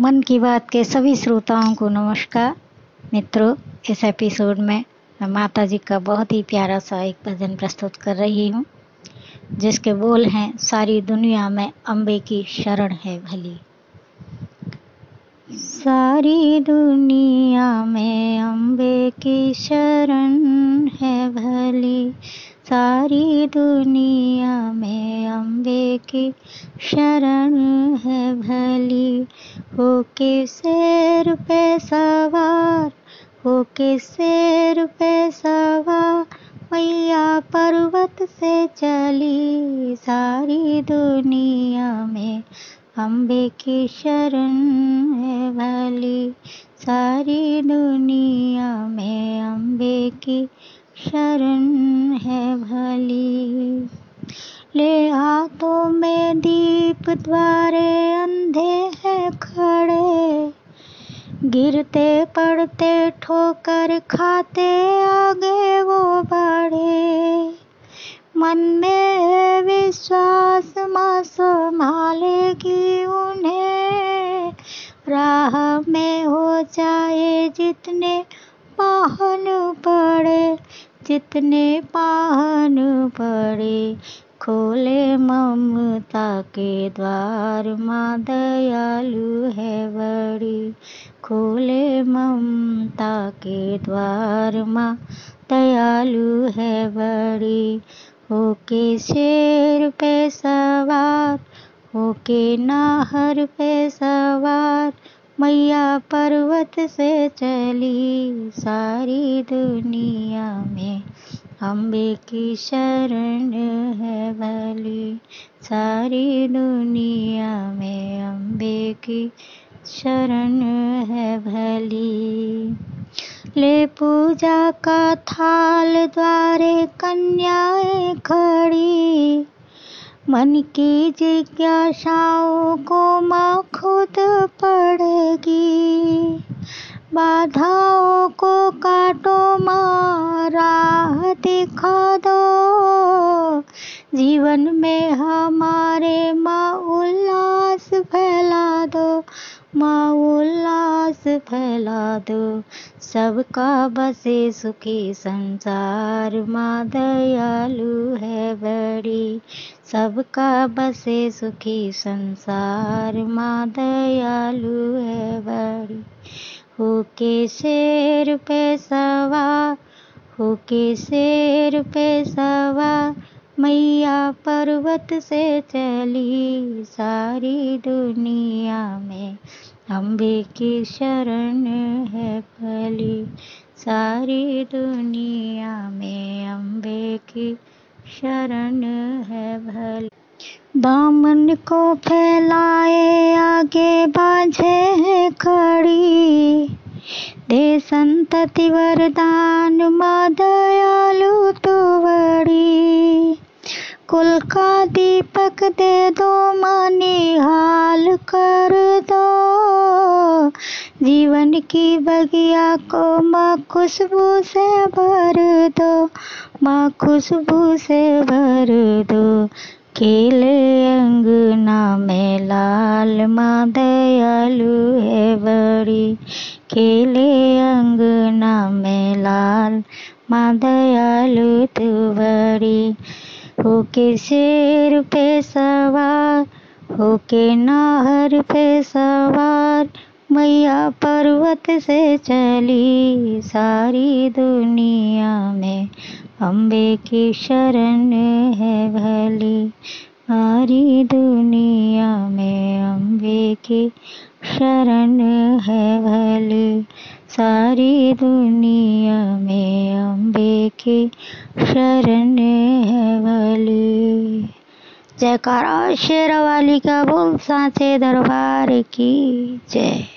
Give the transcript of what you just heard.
मन की बात के सभी श्रोताओं को नमस्कार। मित्रों, इस एपिसोड में मैं माता जी का बहुत ही प्यारा सा एक भजन प्रस्तुत कर रही हूँ, जिसके बोल हैं, सारी दुनिया में अम्बे की शरण है भली। सारी दुनिया में अम्बे की शरण है भली। सारी दुनिया में की शरण है भली। हो के शेर पे सवार, हो के शेर पे सवार, मैया पर्वत से चली सारी दुनिया में। अम्बे की शरण है भली, सारी दुनिया में अम्बे की शरण है भली। ले हाथों में दीप द्वारे अंधे है खड़े। गिरते पड़ते ठोकर खाते आगे वो बढ़े मन में विश्वास माँ संभालेगी उन्हें। राह में हो जाए जितने पाहन पड़े, जितने पाहन पड़े। खोले ममता के द्वार माँ दयालु है बड़ी। खोले ममता के द्वार माँ दयालु है बड़ी। होके शेर पे सवार, होके नाहर पे सवार, मैया पर्वत से चली सारी दुनिया में। अम्बे की शरण है भली सारी दुनिया में अम्बे की शरण है भली ले पूजा का थाल द्वारे कन्याएँ खड़ी, मन की जिज्ञासाओं को माँ खुद पड़ेगी बाधाओं को काटो जीवन में हमारे माँ उल्लास फैला दो, माँ उल्लास फैला दो। सबका बसे सुखी संसार, माँ दयालु है बड़ी। सबका बसे सुखी संसार, माँ दयालु है बड़ी। होके शेर पे सवार होके शेर पे सवार मैया पर्वत से चली सारी दुनिया में। अम्बे की शरण है फली सारी दुनिया में। अम्बे की शरण है भली। दामन को फैलाए, आगे बाझे है खड़ी। दे संतति वरदान माँ दयालु तो बड़ी। कुल का दीपक दे दो, माने हाल कर दो। जीवन की बगिया को माँ खुशबू से भर दो, माँ खुशबू से भर दो। खेले अंगना में लाल माँ दयालु है बड़ी। खेले अंगना में लाल माँ दयालु तू बड़ी। होके शेर पे सवार, होके नाहर पे सवार, मैया पर्वत से चली सारी दुनिया में। अम्बे की शरण है भली, सारी दुनिया में अम्बे की शरण है भली, सारी दुनिया में अम्बे की शरण है भली। जयकारा शेरवाली का बोल साचे दरबार की जय।